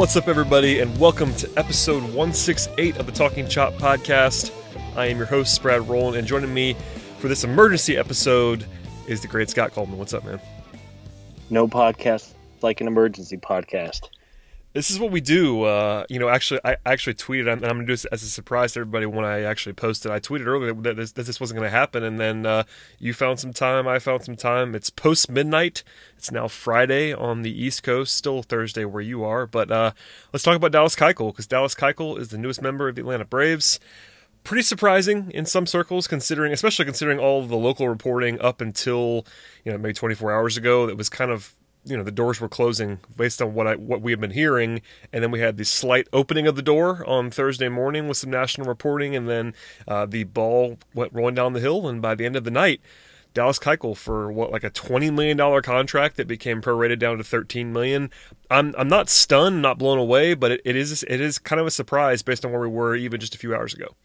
What's up, everybody, and welcome to episode 168 of the Talking Chop podcast. I am your host, Brad Rowland, and joining me for this emergency episode is the great Scott Coleman. What's up, man? No podcast like an emergency podcast this is what we do. Uh, you know, actually, I actually tweeted, and I'm going to do this as a surprise to everybody when I actually posted. I tweeted earlier that this, that this wasn't going to happen, and then uh, you found some time. I found some time. It's post midnight. It's now Friday on the East Coast, still Thursday where you are. But uh, let's talk about Dallas Keuchel because Dallas Keuchel is the newest member of the Atlanta Braves. Pretty surprising in some circles, considering, especially considering all the local reporting up until you know maybe 24 hours ago. That was kind of you know the doors were closing based on what I what we had been hearing, and then we had the slight opening of the door on Thursday morning with some national reporting, and then uh, the ball went rolling down the hill, and by the end of the night, Dallas Keuchel for what like a twenty million dollar contract that became prorated down to thirteen million. I'm I'm not stunned, not blown away, but it, it is it is kind of a surprise based on where we were even just a few hours ago.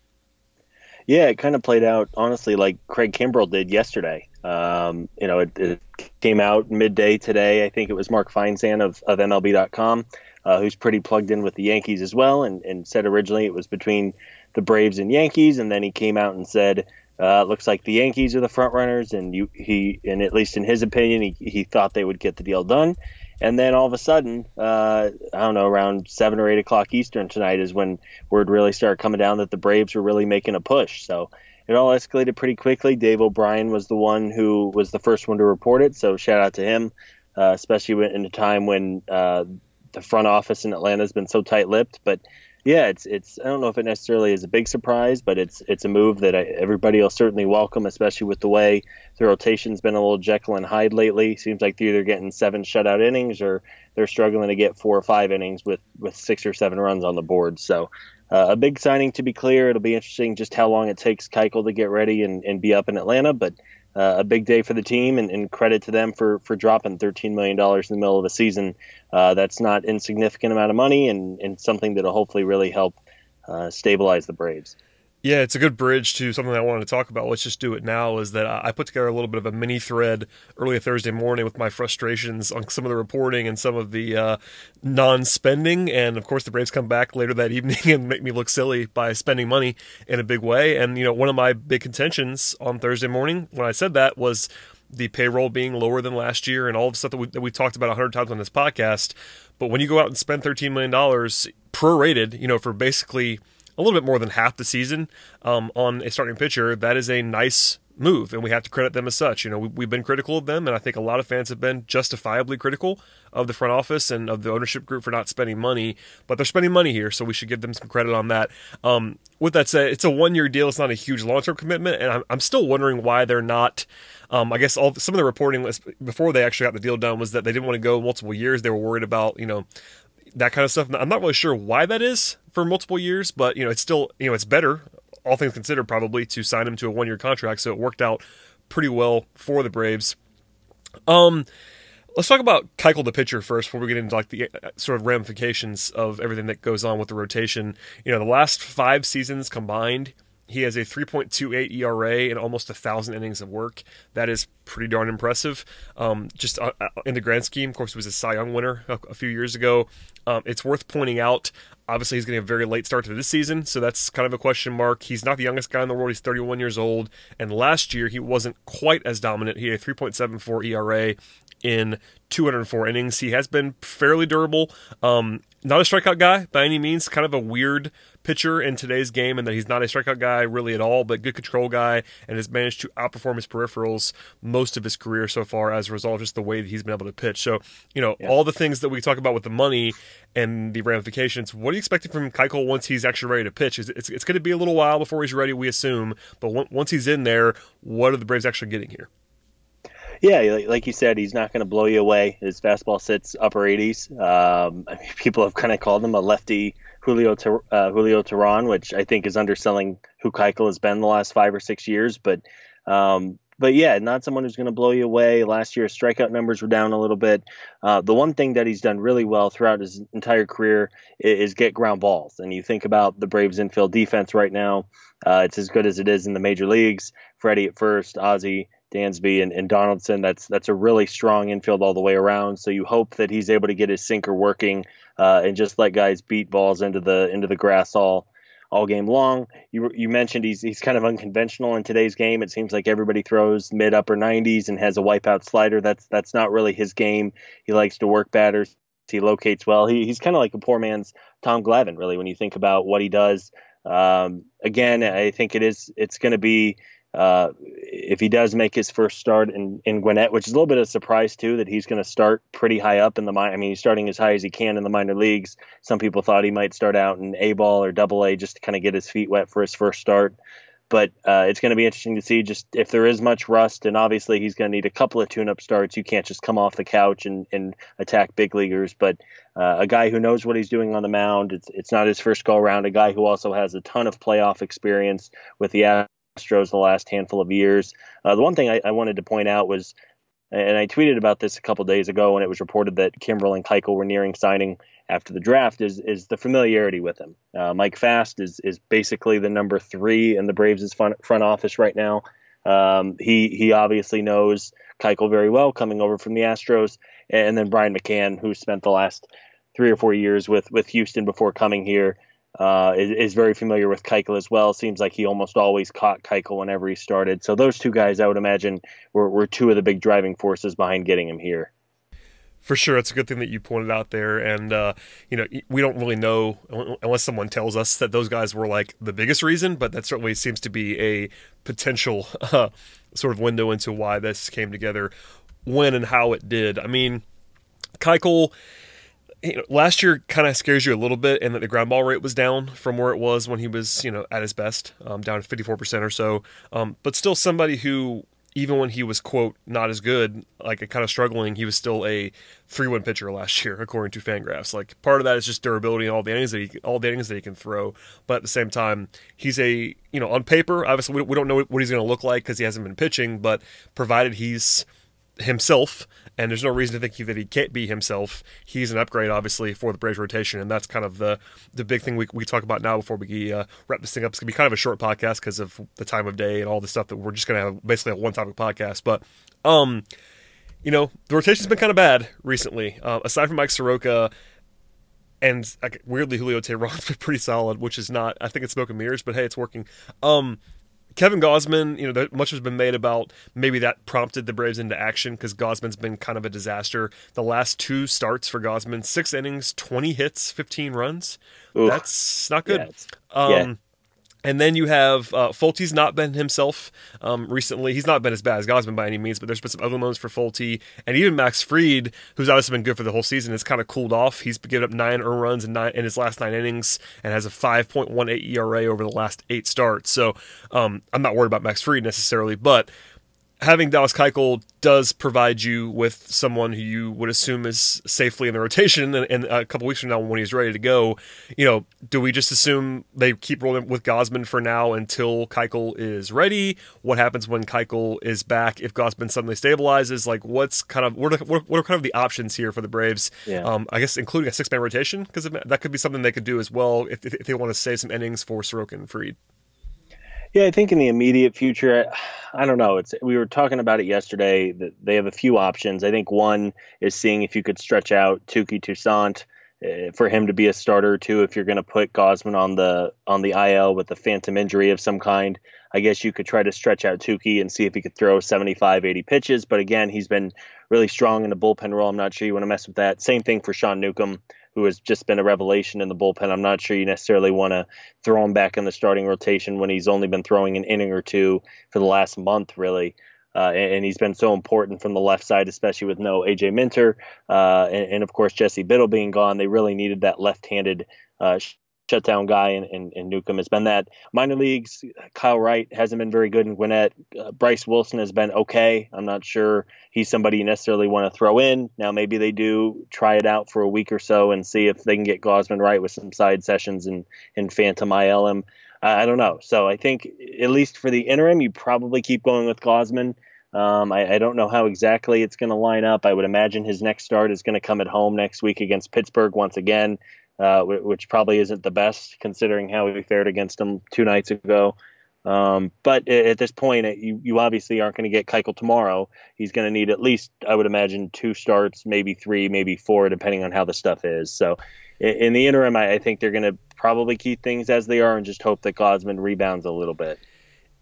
Yeah, it kind of played out honestly like Craig Kimbrel did yesterday. Um, you know, it, it, came out midday today. I think it was Mark Feinsand of, of MLB.com, uh, who's pretty plugged in with the Yankees as well, and, and said originally it was between the Braves and Yankees, and then he came out and said, uh, looks like the Yankees are the front runners, and you, he, and at least in his opinion, he, he thought they would get the deal done. And then all of a sudden, uh, I don't know, around seven or eight o'clock Eastern tonight is when word really started coming down that the Braves were really making a push. So it all escalated pretty quickly. Dave O'Brien was the one who was the first one to report it, so shout out to him, uh, especially in a time when uh, the front office in Atlanta has been so tight-lipped. But yeah, it's it's I don't know if it necessarily is a big surprise, but it's it's a move that I, everybody will certainly welcome, especially with the way the rotation's been a little Jekyll and Hyde lately. Seems like they're either getting seven shutout innings or they're struggling to get four or five innings with with six or seven runs on the board. So uh, a big signing to be clear. It'll be interesting just how long it takes Keuchel to get ready and, and be up in Atlanta, but uh, a big day for the team and, and, credit to them for, for dropping $13 million in the middle of a season. Uh, that's not insignificant amount of money and, and something that'll hopefully really help uh, stabilize the Braves. Yeah, it's a good bridge to something I wanted to talk about. Let's just do it now. Is that I put together a little bit of a mini thread early Thursday morning with my frustrations on some of the reporting and some of the uh, non-spending, and of course the Braves come back later that evening and make me look silly by spending money in a big way. And you know, one of my big contentions on Thursday morning when I said that was the payroll being lower than last year and all the stuff that we, that we talked about a hundred times on this podcast. But when you go out and spend thirteen million dollars prorated, you know, for basically a little bit more than half the season um, on a starting pitcher, that is a nice move, and we have to credit them as such. You know, we, have been critical of them, and I think a lot of fans have been justifiably critical of the front office and of the ownership group for not spending money, but they're spending money here, so we should give them some credit on that. Um, with that said, it's a one-year deal; it's not a huge long-term commitment, and I'm, I'm still wondering why they're not. Um, I guess all some of the reporting before they actually got the deal done was that they didn't want to go multiple years. They were worried about you know that kind of stuff. I'm not really sure why that is for multiple years, but you know, it's still you know it's better, all things considered, probably to sign him to a one year contract. So it worked out pretty well for the Braves. Um, let's talk about Keuchel the pitcher first before we get into like the uh, sort of ramifications of everything that goes on with the rotation. You know, the last five seasons combined, he has a 3.28 ERA and almost a thousand innings of work. That is pretty darn impressive. Um, just uh, uh, in the grand scheme, of course, he was a Cy Young winner a, few years ago. Um, it's worth pointing out. Obviously, he's getting a very late start to this season, so that's kind of a question mark. He's not the youngest guy in the world. He's 31 years old, and last year he wasn't quite as dominant. He had a 3.74 ERA in 204 innings. He has been fairly durable. Um, not a strikeout guy by any means. Kind of a weird pitcher in today's game, and that he's not a strikeout guy really at all, but good control guy, and has managed to outperform his peripherals most of his career so far as a result of just the way that he's been able to pitch. So, you know, yeah. all the things that we talk about with the money and the ramifications. What are you expecting from Keuchel once he's actually ready to pitch? It's, it's, it's going to be a little while before he's ready, we assume, but once he's in there, what are the Braves actually getting here? Yeah, like you said, he's not going to blow you away. His fastball sits upper 80s. Um, I mean, people have kind of called him a lefty Julio uh, Julio Teheran, which I think is underselling who Keuchel has been the last five or six years. But um, but yeah, not someone who's going to blow you away. Last year, strikeout numbers were down a little bit. Uh, the one thing that he's done really well throughout his entire career is, is, get ground balls. And you think about the Braves' infield defense right now, uh, it's as good as it is in the major leagues. Freddie at first, Ozzie Dansby and, and Donaldson. That's that's a really strong infield all the way around. So you hope that he's able to get his sinker working uh, and just let guys beat balls into the into the grass all all game long. You you mentioned he's he's kind of unconventional in today's game. It seems like everybody throws mid upper 90s and has a wipeout slider. That's that's not really his game. He likes to work batters. He locates well. He, he's kind of like a poor man's Tom Glavine, really, when you think about what he does. Um, again, I think it is it's going to be uh, if he does make his first start in, in Gwinnett, which is a little bit of a surprise too, that he's going to start pretty high up in the minor. I mean, he's starting as high as he can in the minor leagues. Some people thought he might start out in A ball or Double A just to kind of get his feet wet for his first start. But uh, it's going to be interesting to see just if there is much rust, and obviously he's going to need a couple of tune-up starts. You can't just come off the couch and, and attack big leaguers. But uh, a guy who knows what he's doing on the mound. It's it's not his first go around. A guy who also has a ton of playoff experience with the Astros the last handful of years. Uh, the one thing I, I, wanted to point out was, and I tweeted about this a couple days ago when it was reported that Kimbrel and Keuchel were nearing signing after the draft, is is the familiarity with him. Uh, Mike Fast is is basically the number three in the Braves' front, front office right now. Um, he he obviously knows Keuchel very well, coming over from the Astros, and then Brian McCann, who spent the last three or four years with with Houston before coming here uh, is, is, very familiar with Keuchel as well. Seems like he almost always caught Keuchel whenever he started. So those two guys, I would imagine, were, were two of the big driving forces behind getting him here. For sure, it's a good thing that you pointed out there, and uh, you know we don't really know unless someone tells us that those guys were like the biggest reason, but that certainly seems to be a potential uh, sort of window into why this came together, when and how it did. I mean, Keuchel you know, last year kind of scares you a little bit, and that the ground ball rate was down from where it was when he was, you know, at his best, um, down to 54% or so. Um, but still, somebody who, even when he was quote not as good, like kind of struggling, he was still a three-win pitcher last year, according to Fangraphs. Like part of that is just durability and all the innings that he, all the innings that he can throw. But at the same time, he's a, you know, on paper, obviously we don't know what he's going to look like because he hasn't been pitching. But provided he's himself, and there's no reason to think that he can't be himself. He's an upgrade, obviously, for the Braves rotation, and that's kind of the the big thing we, we talk about now before we uh, wrap this thing up. It's gonna be kind of a short podcast because of the time of day and all the stuff that we're just gonna have basically a one topic podcast. But um, you know, the rotation's been kind of bad recently. Uh, aside from Mike Soroka. And weirdly, Julio Teheran's been pretty solid, which is not. I think it's smoke and mirrors, but hey, it's working. Um, Kevin Gausman, you know, much has been made about maybe that prompted the Braves into action because Gausman's been kind of a disaster. The last two starts for Gausman, six innings, 20 hits, 15 runs. Oof. That's not good. Yeah, um, yeah. And then you have uh, not been himself um, recently. He's not been as bad as Gausman by any means, but there's been some ugly moments for Folty. And even Max Fried, who's obviously been good for the whole season, has kind of cooled off. He's given up nine earned runs in, nine, in his last nine innings and has a 5.18 ERA over the last eight starts. So um, I'm not worried about Max Fried necessarily, but having Dallas Keuchel does provide you with someone who you would assume is safely in the rotation, and, and, a couple weeks from now when he's ready to go, you know, do we just assume they keep rolling with Gausman for now until Keuchel is ready? What happens when Keuchel is back if Gausman suddenly stabilizes? Like, what's kind of what are, what are kind of the options here for the Braves? Yeah. Um, I guess including a six man rotation because that could be something they could do as well if, if, they want to save some innings for Soroka and Fried. Yeah, I think in the immediate future, I don't know. It's we were talking about it yesterday. That they have a few options. I think one is seeing if you could stretch out Touki Toussaint uh, for him to be a starter too. If you're going to put Gausman on the on the IL with a phantom injury of some kind, I guess you could try to stretch out Touki and see if he could throw 75, 80 pitches. But again, he's been really strong in the bullpen role. I'm not sure you want to mess with that. Same thing for Sean Newcomb who has just been a revelation in the bullpen. I'm not sure you necessarily want to throw him back in the starting rotation when he's only been throwing an inning or two for the last month, really. Uh, and, and, he's been so important from the left side, especially with no AJ Minter, uh, and, and, of course Jesse Biddle being gone. They really needed that left-handed uh, shutdown guy, in, and, and, Newcomb has been that. Minor leagues, Kyle Wright hasn't been very good in Gwinnett. Uh, Bryce Wilson has been okay. I'm not sure he's somebody you necessarily want to throw in. Now, maybe they do try it out for a week or so and see if they can get Gausman right with some side sessions and, and Phantom ILM. I, I don't know. So I think, at least for the interim, you probably keep going with Gausman. Um, I, I, don't know how exactly it's going to line up. I would imagine his next start is going to come at home next week against Pittsburgh once again uh, which probably isn't the best considering how we fared against them two nights ago. Um, but at this point, you, you obviously aren't going to get Keuchel tomorrow. He's going to need at least, I would imagine, two starts, maybe three, maybe four, depending on how the stuff is. So in the interim, I, I think they're going to probably keep things as they are and just hope that Gausman rebounds a little bit.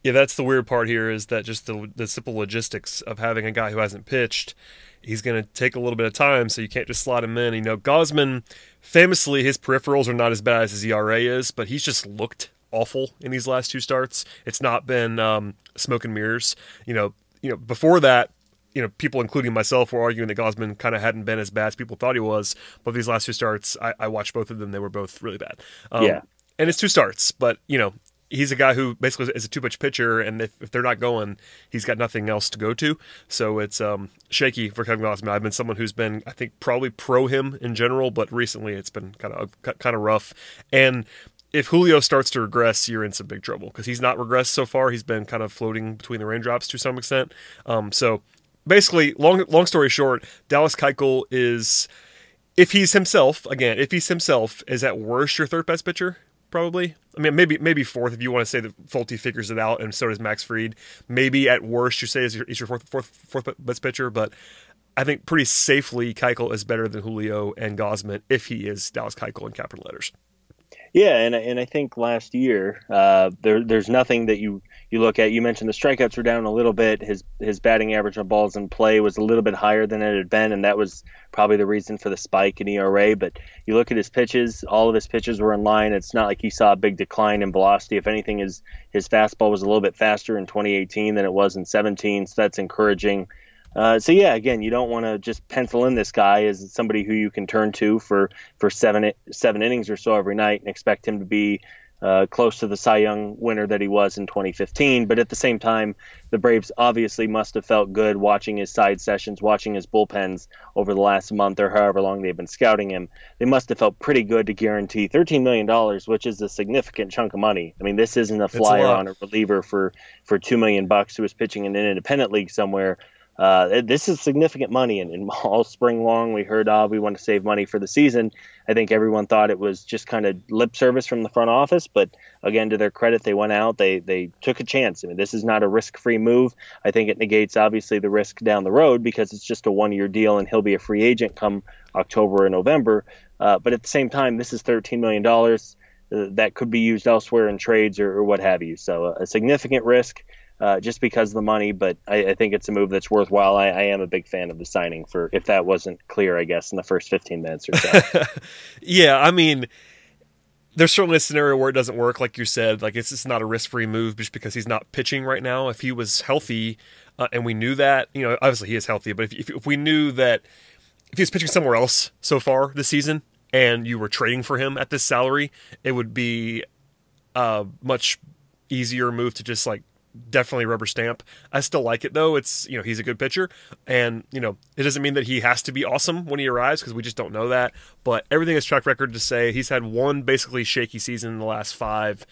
Yeah, that's the weird part here is that just the, the simple logistics of having a guy who hasn't pitched, he's going to take a little bit of time, so you can't just slot him in. You know, Gausman, famously, his peripherals are not as bad as his ERA is, but he's just looked awful in these last two starts. It's not been um, smoke and mirrors. You know, you know, before that, you know, people, including myself, were arguing that Gausman kind of hadn't been as bad as people thought he was. But these last two starts, I, I watched both of them; they were both really bad. Um, yeah, and it's two starts, but you know, he's a guy who basically is a two pitch pitcher, and if, if, they're not going, he's got nothing else to go to. So it's um, shaky for Kevin Gausman. I've been someone who's been, I think, probably pro him in general, but recently it's been kind of kind of rough. And if Julio starts to regress, you're in some big trouble because he's not regressed so far. He's been kind of floating between the raindrops to some extent. Um, so basically, long long story short, Dallas Keuchel is, if he's himself again, if he's himself, is at worst your third best pitcher probably. I mean, maybe maybe fourth if you want to say that Folty figures it out, and so does Max Fried. Maybe at worst you say is your, your fourth fourth fourth best pitcher, but I think pretty safely Keuchel is better than Julio and Gausman if he is Dallas Keuchel in capital letters. Yeah, and and I think last year uh, there there's nothing that you you look at. You mentioned the strikeouts were down a little bit. His his batting average on balls in play was a little bit higher than it had been, and that was probably the reason for the spike in ERA. But you look at his pitches; all of his pitches were in line. It's not like he saw a big decline in velocity. If anything, his his fastball was a little bit faster in 2018 than it was in 17, so that's encouraging. Uh, so yeah, again, you don't want to just pencil in this guy as somebody who you can turn to for for seven seven innings or so every night and expect him to be uh, close to the Cy Young winner that he was in 2015. But at the same time, the Braves obviously must have felt good watching his side sessions, watching his bullpens over the last month or however long they've been scouting him. They must have felt pretty good to guarantee $13 million, which is a significant chunk of money. I mean, this isn't a flyer a on a reliever for for two million bucks who is pitching in an independent league somewhere uh, this is significant money, and, and, all spring long we heard, "Oh, we want to save money for the season." I think everyone thought it was just kind of lip service from the front office, but again, to their credit, they went out, they they took a chance. I mean, this is not a risk-free move. I think it negates obviously the risk down the road because it's just a one-year deal, and he'll be a free agent come October or November. Uh, but at the same time, this is thirteen million dollars uh, that could be used elsewhere in trades or, or what have you. So a significant risk uh, just because of the money, but I, I, think it's a move that's worthwhile. I, I, am a big fan of the signing. For if that wasn't clear, I guess in the first 15 minutes or so. yeah, I mean, there's certainly a scenario where it doesn't work, like you said. Like it's just not a risk-free move just because he's not pitching right now. If he was healthy, uh, and we knew that, you know, obviously he is healthy, but if, if, if we knew that if he was pitching somewhere else so far this season and you were trading for him at this salary, it would be a much easier move to just like definitely rubber stamp. I still like it though. It's you know he's a good pitcher, and you know it doesn't mean that he has to be awesome when he arrives because we just don't know that. But everything is track record to say he's had one basically shaky season in the last five.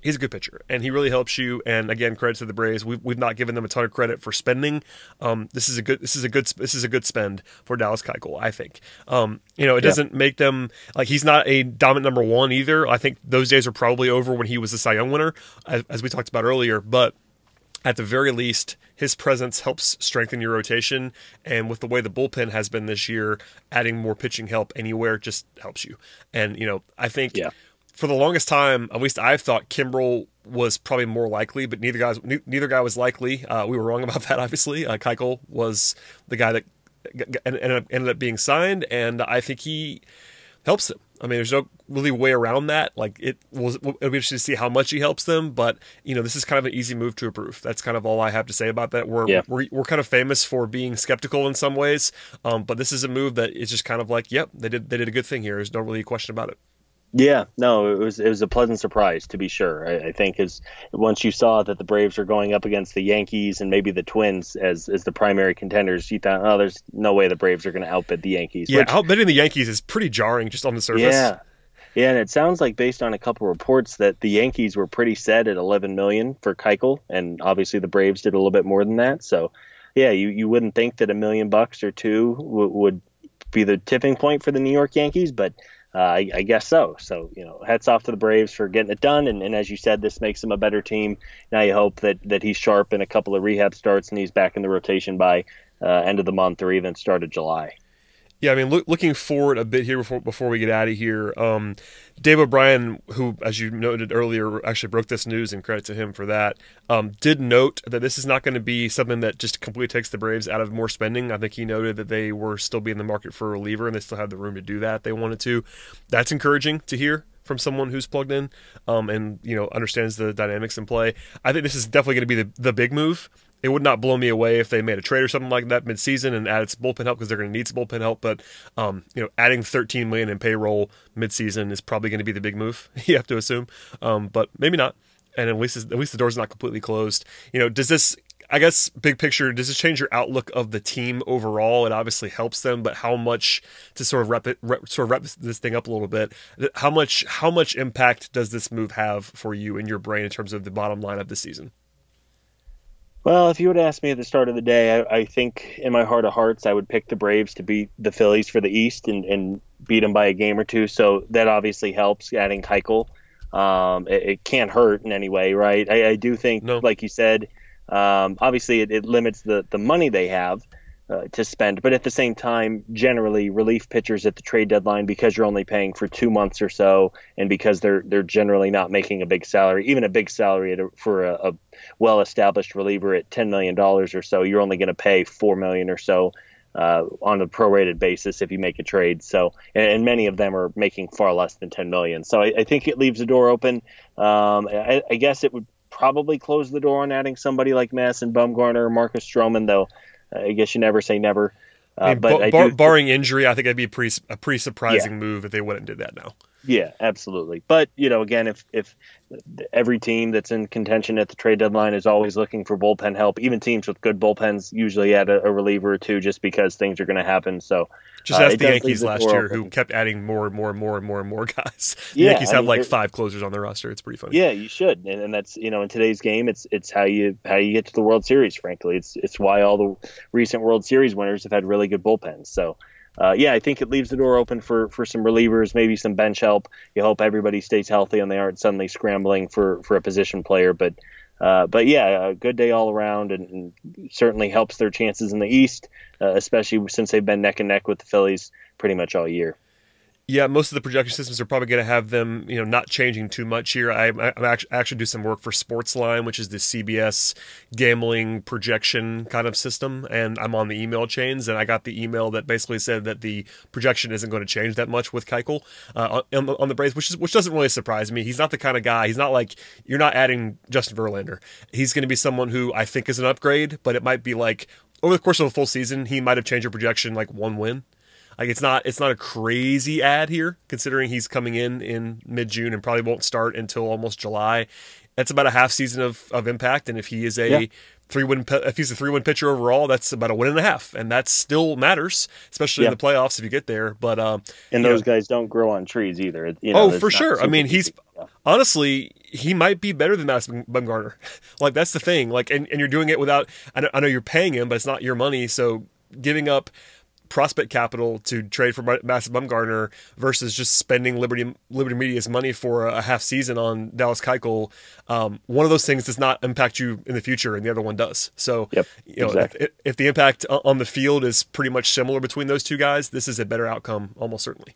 He's a good pitcher, and he really helps you. And again, credit to the Braves. We've, we've not given them a ton of credit for spending. Um, this is a good. This is a good. This is a good spend for Dallas Keuchel. I think. Um, you know, it yeah. doesn't make them like he's not a dominant number one either. I think those days are probably over when he was the Cy Young winner, as, as we talked about earlier. But at the very least, his presence helps strengthen your rotation. And with the way the bullpen has been this year, adding more pitching help anywhere just helps you. And, you know, I think yeah. For the longest time, at least I've thought Kimbrel was probably more likely, but neither guys neither guy was likely. Uh, we were wrong about that, obviously. Uh, Keuchel was the guy that ended up being signed, and I think he helps them. I mean, there's no really way around that. Like it will, it'll be interesting to see how much he helps them. But you know, this is kind of an easy move to approve. That's kind of all I have to say about that. We're yeah. we're, we're kind of famous for being skeptical in some ways, um, but this is a move that is just kind of like, yep, they did they did a good thing here. There's no really a question about it. Yeah, no, it was it was a pleasant surprise to be sure. I, I think as once you saw that the Braves are going up against the Yankees and maybe the Twins as as the primary contenders, you thought, oh, there's no way the Braves are going to outbid the Yankees. Yeah, which, outbidding the Yankees is pretty jarring just on the surface. Yeah, yeah, and it sounds like based on a couple reports that the Yankees were pretty set at 11 million for Keuchel, and obviously the Braves did a little bit more than that. So, yeah, you, you wouldn't think that a million bucks or two w- would be the tipping point for the New York Yankees, but uh, I, I, guess so. So you know, hats off to the Braves for getting it done. And, and, as you said, this makes him a better team. Now you hope that that he's sharp in a couple of rehab starts and he's back in the rotation by uh, end of the month or even start of July. Yeah, I mean, look, looking forward a bit here before before we get out of here. Um, Dave O'Brien, who, as you noted earlier, actually broke this news, and credit to him for that, um, did note that this is not going to be something that just completely takes the Braves out of more spending. I think he noted that they were still be in the market for a reliever, and they still have the room to do that. They wanted to. That's encouraging to hear from someone who's plugged in um, and you know understands the dynamics in play. I think this is definitely going to be the, the big move it would not blow me away if they made a trade or something like that midseason and added some bullpen help because they're going to need some bullpen help. But um, you know, adding 13 million in payroll midseason is probably going to be the big move. you have to assume, um, but maybe not. And at least at least the door's not completely closed. You know, does this? I guess big picture, does this change your outlook of the team overall? It obviously helps them, but how much to sort of wrap it, sort of wrap this thing up a little bit? How much how much impact does this move have for you in your brain in terms of the bottom line of the season? Well, if you would ask me at the start of the day, I, I, think in my heart of hearts, I would pick the Braves to beat the Phillies for the East and, and beat them by a game or two. So that obviously helps adding Keuchel. Um, it, it, can't hurt in any way, right? I, I do think, no. like you said, um, obviously it, it, limits the, the money they have uh, to spend. But at the same time, generally relief pitchers at the trade deadline because you're only paying for two months or so, and because they're they're generally not making a big salary, even a big salary a, for a, a well-established reliever at ten million dollars or so, you're only going to pay four million or so. Uh, on a prorated basis, if you make a trade, so and, and, many of them are making far less than 10 million. So I, I think it leaves the door open. Um, I, I guess it would probably close the door on adding somebody like Madison Bumgarner or Marcus Stroman, though I guess you never say never. Uh, I mean, but bar- do, barring injury, I think it'd be a pretty a pretty surprising yeah. move if they went and did that now. Yeah, absolutely. But you know, again, if if every team that's in contention at the trade deadline is always looking for bullpen help, even teams with good bullpens usually add a, a reliever or two just because things are going to happen. So just uh, ask the Yankees last year, open. who kept adding more and more and more and more and more guys. The yeah, Yankees I have mean, like it, five closers on their roster. It's pretty funny. Yeah, you should, and, and, that's you know in today's game, it's it's how you how you get to the World Series. Frankly, it's it's why all the recent World Series winners have had really good bullpens. So uh, yeah, I think it leaves the door open for for some relievers, maybe some bench help. You hope everybody stays healthy and they aren't suddenly scrambling for for a position player. But uh, but yeah, a good day all around, and, and certainly helps their chances in the East, uh, especially since they've been neck and neck with the Phillies pretty much all year yeah, most of the projection systems are probably going to have them, you know, not changing too much here. I, I actually, do some work for Sportsline, which is the CBS gambling projection kind of system, and I'm on the email chains, and I got the email that basically said that the projection isn't going to change that much with Keuchel uh, on, on, the Braves, which is which doesn't really surprise me. He's not the kind of guy. He's not like you're not adding Justin Verlander. He's going to be someone who I think is an upgrade, but it might be like over the course of a full season, he might have changed your projection like one win. Like it's not it's not a crazy ad here, considering he's coming in in mid June and probably won't start until almost July. That's about a half season of, of impact, and if he is a yeah. three win if he's a three win pitcher overall, that's about a win and a half, and that still matters, especially yeah. in the playoffs if you get there. But um, and those know, guys don't grow on trees either. You know, oh, for sure. I mean, he's honestly he might be better than Madison Bumgarner. like that's the thing. Like, and, and you're doing it without. I know, I know you're paying him, but it's not your money, so giving up prospect capital to trade for Madison Bumgarner versus just spending Liberty Liberty Media's money for a half season on Dallas Keuchel. Um, one of those things does not impact you in the future, and the other one does. So, yep, you know, exactly. if, if, the impact on the field is pretty much similar between those two guys, this is a better outcome, almost certainly.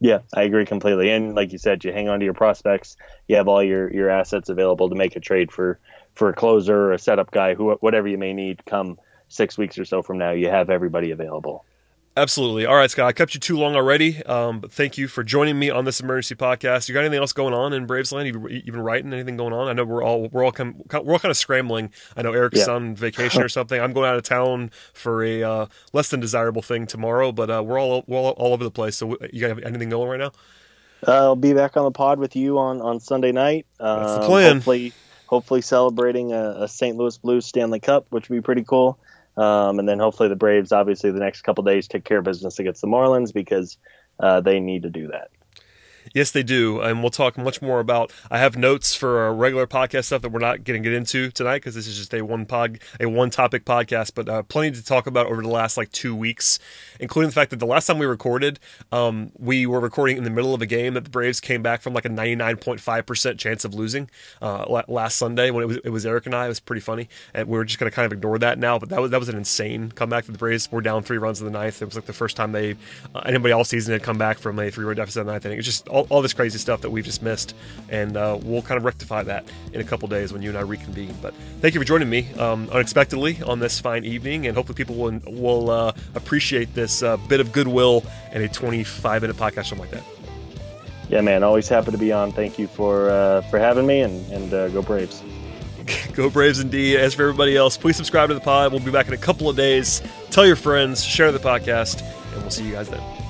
Yeah, I agree completely. And like you said, you hang on to your prospects. You have all your, your assets available to make a trade for for a closer, or a setup guy, who whatever you may need. Come six weeks or so from now, you have everybody available. Absolutely. All right, Scott. I kept you too long already, um, but thank you for joining me on this emergency podcast. You got anything else going on in Bravesland? You, you been writing anything going on? I know we're all we're all kind we're all kind of scrambling. I know Eric's yeah. on vacation or something. I'm going out of town for a uh, less than desirable thing tomorrow, but uh, we're all we're all, all over the place. So you got anything going right now? Uh, I'll be back on the pod with you on on Sunday night. That's the um, plan. Hopefully, hopefully celebrating a, a St. Louis Blues Stanley Cup, which would be pretty cool. Um, and then hopefully the Braves, obviously, the next couple days take care of business against the Marlins because uh, they need to do that. Yes, they do, and we'll talk much more about. I have notes for our regular podcast stuff that we're not going to get into tonight because this is just a one pod, a one topic podcast. But uh, plenty to talk about over the last like two weeks, including the fact that the last time we recorded, um, we were recording in the middle of a game that the Braves came back from like a ninety nine point five percent chance of losing uh, last Sunday when it was it was Eric and I. It was pretty funny, and we were just going to kind of ignore that now. But that was that was an insane comeback that the Braves were down three runs in the ninth. It was like the first time they uh, anybody all season had come back from a three run deficit in the ninth inning. It's just all, all this crazy stuff that we've just missed, and uh, we'll kind of rectify that in a couple days when you and I reconvene. But thank you for joining me um, unexpectedly on this fine evening, and hopefully people will will uh, appreciate this uh, bit of goodwill and a 25 minute podcast, something like that. Yeah, man, always happy to be on. Thank you for uh, for having me, and and uh, go Braves. Go Braves indeed. As for everybody else, please subscribe to the pod. We'll be back in a couple of days. Tell your friends, share the podcast, and we'll see you guys then.